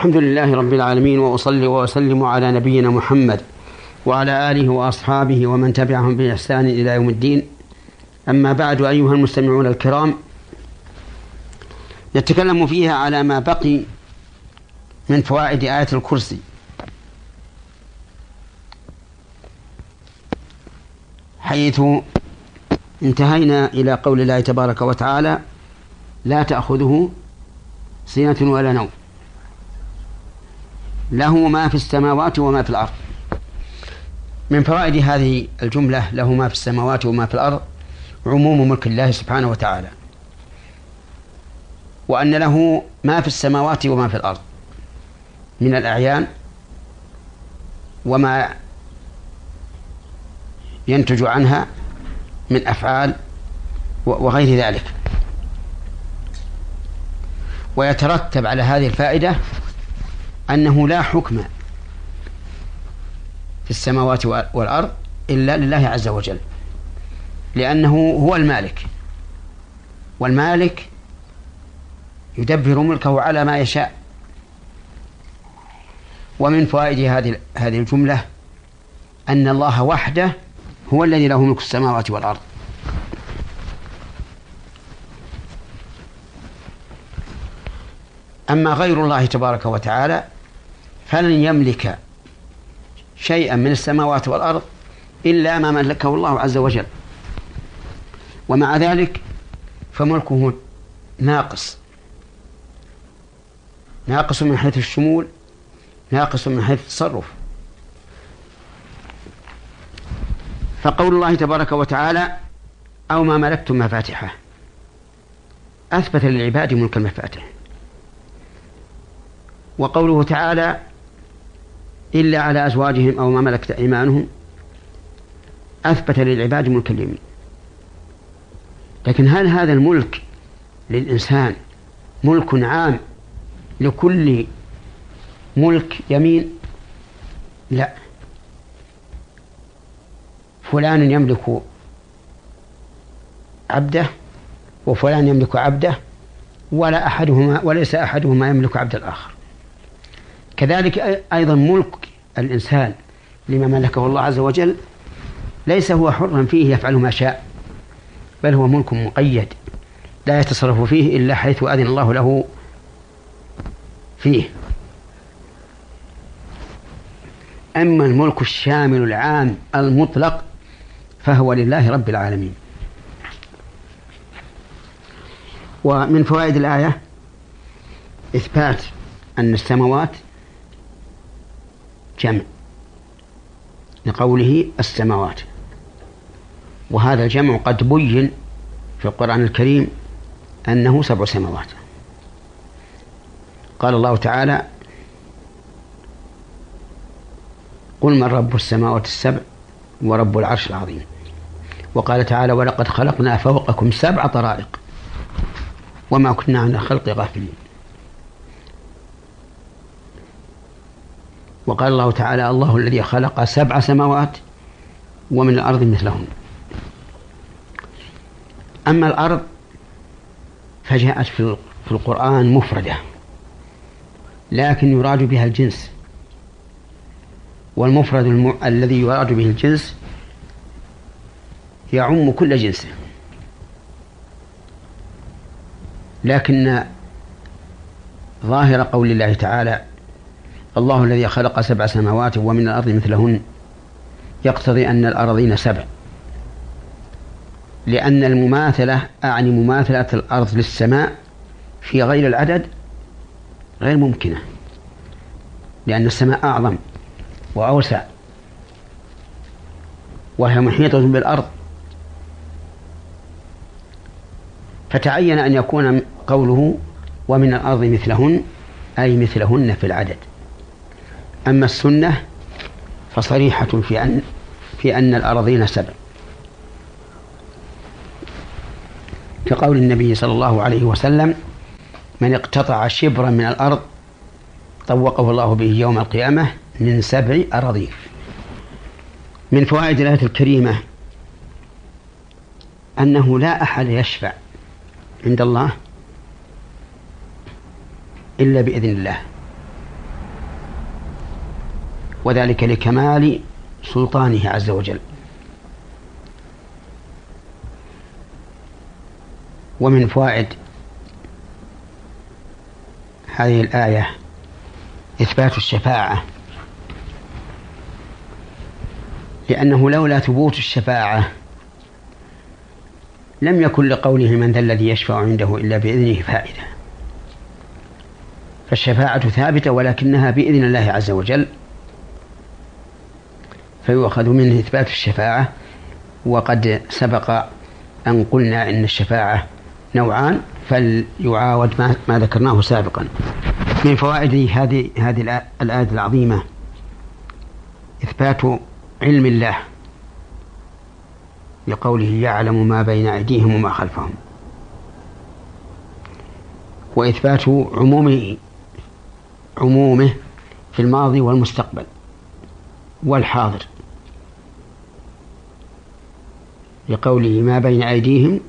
الحمد لله رب العالمين وأصلي وأسلم على نبينا محمد وعلى آله وأصحابه ومن تبعهم بإحسان إلى يوم الدين. أما بعد أيها المستمعون الكرام نتكلم فيها على ما بقي من فوائد آية الكرسي. حيث انتهينا إلى قول الله تبارك وتعالى لا تأخذه سنة ولا نوم. له ما في السماوات وما في الأرض. من فوائد هذه الجملة له ما في السماوات وما في الأرض عموم ملك الله سبحانه وتعالى. وأن له ما في السماوات وما في الأرض من الأعيان وما ينتج عنها من أفعال وغير ذلك. ويترتب على هذه الفائدة أنه لا حكم في السماوات والأرض إلا لله عز وجل لأنه هو المالك. والمالك يدبر ملكه على ما يشاء. ومن فوائد هذه هذه الجملة أن الله وحده هو الذي له ملك السماوات والأرض. أما غير الله تبارك وتعالى فلن يملك شيئا من السماوات والأرض إلا ما ملكه الله عز وجل؟ ومع ذلك فملكه ناقص. ناقص من حيث الشمول ناقص من حيث التصرف. فقول الله تبارك وتعالى أو ما ملكتم مفاتحه أثبت للعباد ملك المفاتح وقوله تعالى إلا على أزواجهم أو ما ملكت أيمانهم أثبت للعباد ملك اليمين. لكن هل هذا الملك للإنسان ملك عام لكل ملك يمين؟ لا. فلان يملك عبده وفلان يملك عبده ولا أحدهما وليس أحدهما يملك عبد الآخر. كذلك أيضا ملك الإنسان لما ملكه الله عز وجل ليس هو حرا فيه يفعل ما شاء بل هو ملك مقيد لا يتصرف فيه إلا حيث أذن الله له فيه. أما الملك الشامل العام المطلق فهو لله رب العالمين. ومن فوائد الآية إثبات أن السماوات جمع لقوله السماوات. وهذا الجمع قد بين في القرآن الكريم أنه سبع سماوات. قال الله تعالى قل من رب السماوات السبع ورب العرش العظيم وقال تعالى ولقد خلقنا فوقكم سبع طرائق وما كنا عن الخلق غافلين وقال الله تعالى الله الذي خلق سبع سماوات ومن الأرض مثلهن أما الأرض فجاءت في القرآن مفردة لكن يراد بها الجنس. والمفرد الم... الذي يراد به الجنس يعم كل جنسه لكن ظاهر قول الله تعالى الله الذي خلق سبع سماوات ومن الأرض مثلهن. يقتضي أن الأرضين سبع. لأن المماثلة أعني مماثلة الأرض للسماء في غير العدد غير ممكنة. لأن السماء أعظم وأوسع. وهي محيطة بالأرض. فتعين أن يكون قوله ومن الأرض مثلهن أي مثلهن في العدد. أما السنة فصريحة في أن في أن الأراضين سبع. كقول النبي صلى الله عليه وسلم من اقتطع شبرا من الأرض طوقه الله به يوم القيامة من سبع أراضين. من فوائد الآية الكريمة أنه لا أحد يشفع عند الله إلا بإذن الله. وذلك لكمال سلطانه عز وجل. ومن فوائد هذه الآية إثبات الشفاعة لأنه لولا ثبوت الشفاعة لم يكن لقوله من ذا الذي يشفع عنده إلا بإذنه فائدة. فالشفاعة ثابتة ولكنها بإذن الله عز وجل فيؤخذ منه إثبات الشفاعة وقد سبق أن قلنا إن الشفاعة نوعان فليعاود ما, ما ذكرناه سابقا. من فوائد هذه هذه الآية العظيمة إثبات علم الله لقوله يعلم ما بين أيديهم وما خلفهم. وإثبات عمومه عمومه في الماضي والمستقبل والحاضر. لقوله ما بين أيديهم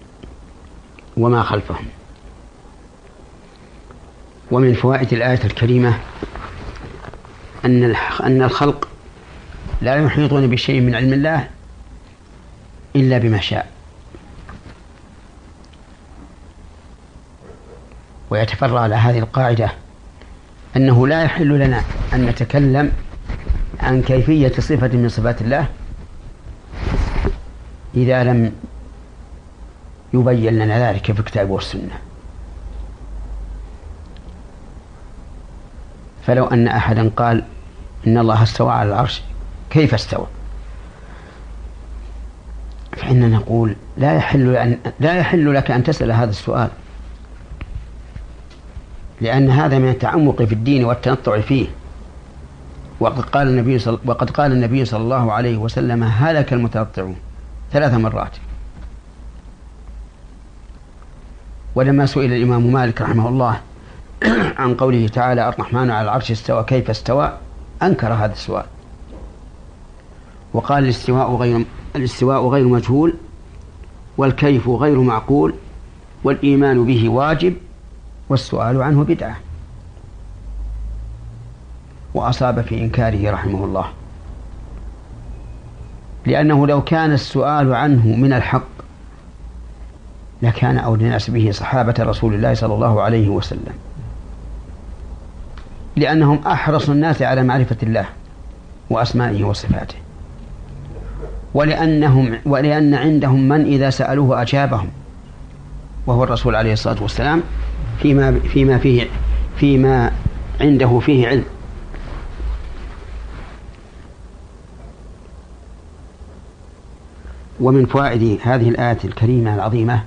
وما خلفهم. ومن فوائد الآية الكريمة أن أن الخلق لا يحيطون بشيء من علم الله إلا بما شاء. ويتفرع على هذه القاعدة أنه لا يحل لنا أن نتكلم عن كيفية صفة من صفات الله إذا لم يبين لنا ذلك في الكتاب والسنة. فلو أن أحدا قال إن الله استوى على العرش كيف استوى؟ فإننا نقول لا يحل أن لا يحل لك أن تسأل هذا السؤال. لأن هذا من التعمق في الدين والتنطع فيه. وقد قال النبي صل... وقد قال النبي صلى الله عليه وسلم هلك المتنطعون. ثلاث مرات. ولما سئل الإمام مالك رحمه الله عن قوله تعالى الرحمن على العرش استوى كيف استوى؟ أنكر هذا السؤال. وقال الاستواء غير الاستواء غير مجهول والكيف غير معقول والإيمان به واجب والسؤال عنه بدعة. وأصاب في إنكاره رحمه الله. لأنه لو كان السؤال عنه من الحق لكان أولى الناس به صحابة رسول الله صلى الله عليه وسلم. لأنهم أحرص الناس على معرفة الله وأسمائه وصفاته. ولأنهم ولأن عندهم من إذا سألوه أجابهم. وهو الرسول عليه الصلاة والسلام فيما فيما فيه فيما عنده فيه علم. ومن فوائد هذه الآية الكريمة العظيمة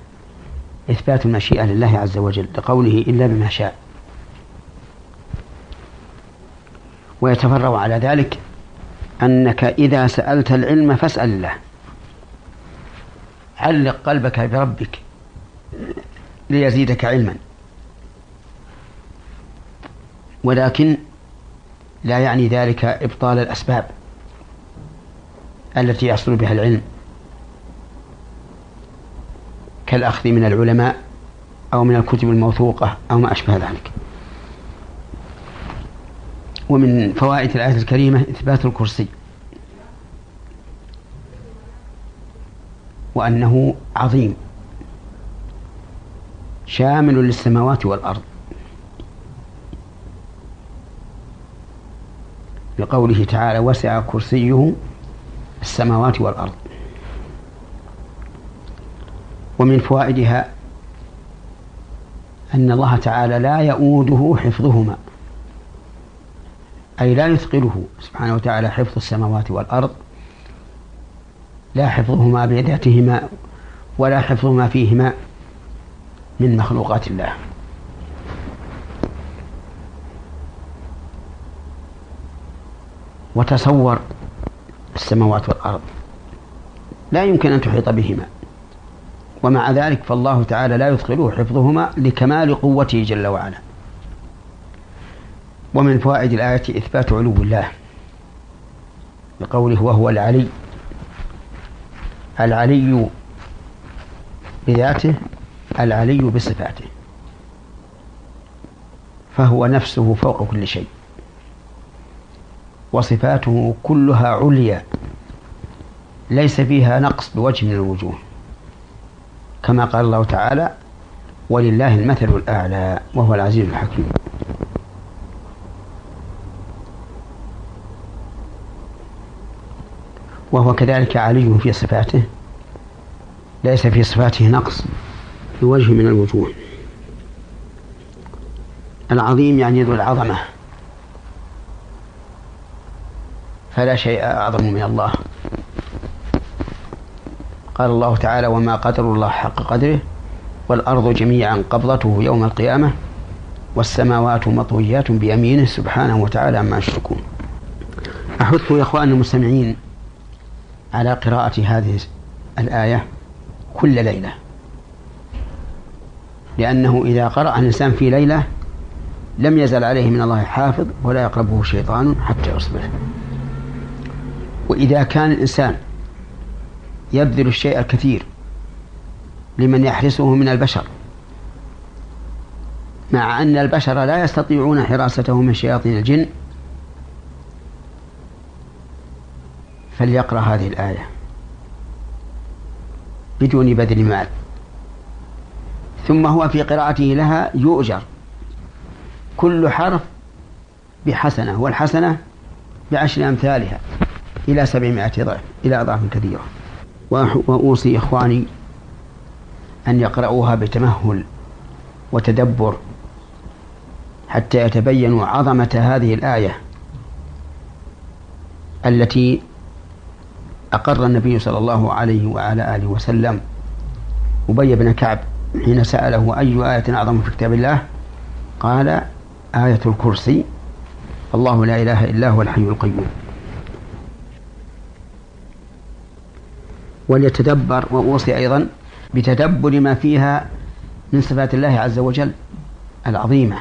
إثبات المشيئة لله عز وجل لقوله إلا بما شاء. ويتفرع على ذلك أنك إذا سألت العلم فاسأل الله. علق قلبك بربك ليزيدك علما. ولكن لا يعني ذلك إبطال الأسباب التي يحصل بها العلم. كالأخذ من العلماء أو من الكتب الموثوقة أو ما أشبه ذلك. ومن فوائد الآية الكريمة إثبات الكرسي وأنه عظيم شامل للسماوات والأرض. لقوله تعالى وسع كرسيه السماوات والأرض ومن فوائدها أن الله تعالى لا يؤوده حفظهما أي لا يثقله سبحانه وتعالى حفظ السماوات والأرض لا حفظهما بذاتهما ولا حفظهما فيهما من مخلوقات الله. وتصور السماوات والأرض لا يمكن أن تحيط بهما. ومع ذلك فالله تعالى لا يثقله حفظهما لكمال قوته جل وعلا. ومن فوائد الآية إثبات علو الله. بقوله وهو العلي. العلي بذاته العلي بصفاته. فهو نفسه فوق كل شيء. وصفاته كلها عليا. ليس فيها نقص بوجه من الوجوه. كما قال الله تعالى ولله المثل الأعلى وهو العزيز الحكيم. وهو كذلك علي في صفاته ليس في صفاته نقص بوجه من الوجوه. العظيم يعني ذو العظمة. فلا شيء أعظم من الله. قال الله تعالى وما قدر الله حق قدره والأرض جميعا قبضته يوم القيامة والسماوات مطويات بيمينه سبحانه وتعالى عما يشركون. أحث يا إخوان المستمعين على قراءة هذه الآية كل ليلة لأنه إذا قرأ الإنسان في ليلة لم يزل عليه من الله حافظ ولا يقربه شيطان حتى يصبح وإذا كان الإنسان يبذل الشيء الكثير لمن يحرسه من البشر. مع أن البشر لا يستطيعون حراسته من شياطين الجن فليقرأ هذه الآية بدون بذل مال. ثم هو في قراءته لها يؤجر كل حرف بحسنة والحسنة بعشر أمثالها إلى سبعمائة ضعف إلى أضعاف كثيرة. وأوصي إخواني أن يقرأوها بتمهل وتدبر حتى يتبينوا عظمة هذه الآية التي أقر النبي صلى الله عليه وعلى آله وسلم. أبي بن كعب حين سأله أي آية أعظم في كتاب الله؟ قال آية الكرسي. الله لا إله إلا هو الحي القيوم. وليتدبر وأوصي أيضا بتدبر ما فيها من صفات الله عز وجل العظيمة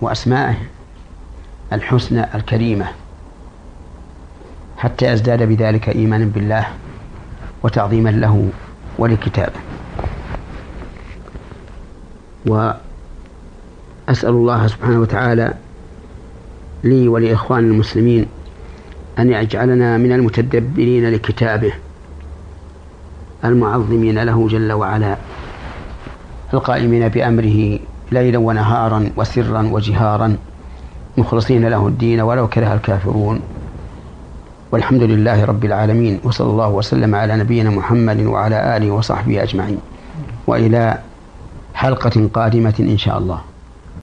وأسمائه الحسنى الكريمة حتى يزداد بذلك إيمانا بالله وتعظيما له ولكتابه وأسأل الله سبحانه وتعالى لي ولإخوان المسلمين أن يجعلنا من المتدبرين لكتابه المعظمين له جل وعلا القائمين بأمره ليلا ونهارا وسرا وجهارا مخلصين له الدين ولو كره الكافرون. والحمد لله رب العالمين وصلى الله وسلم على نبينا محمد وعلى آله وصحبه أجمعين. وإلى حلقة قادمة إن شاء الله.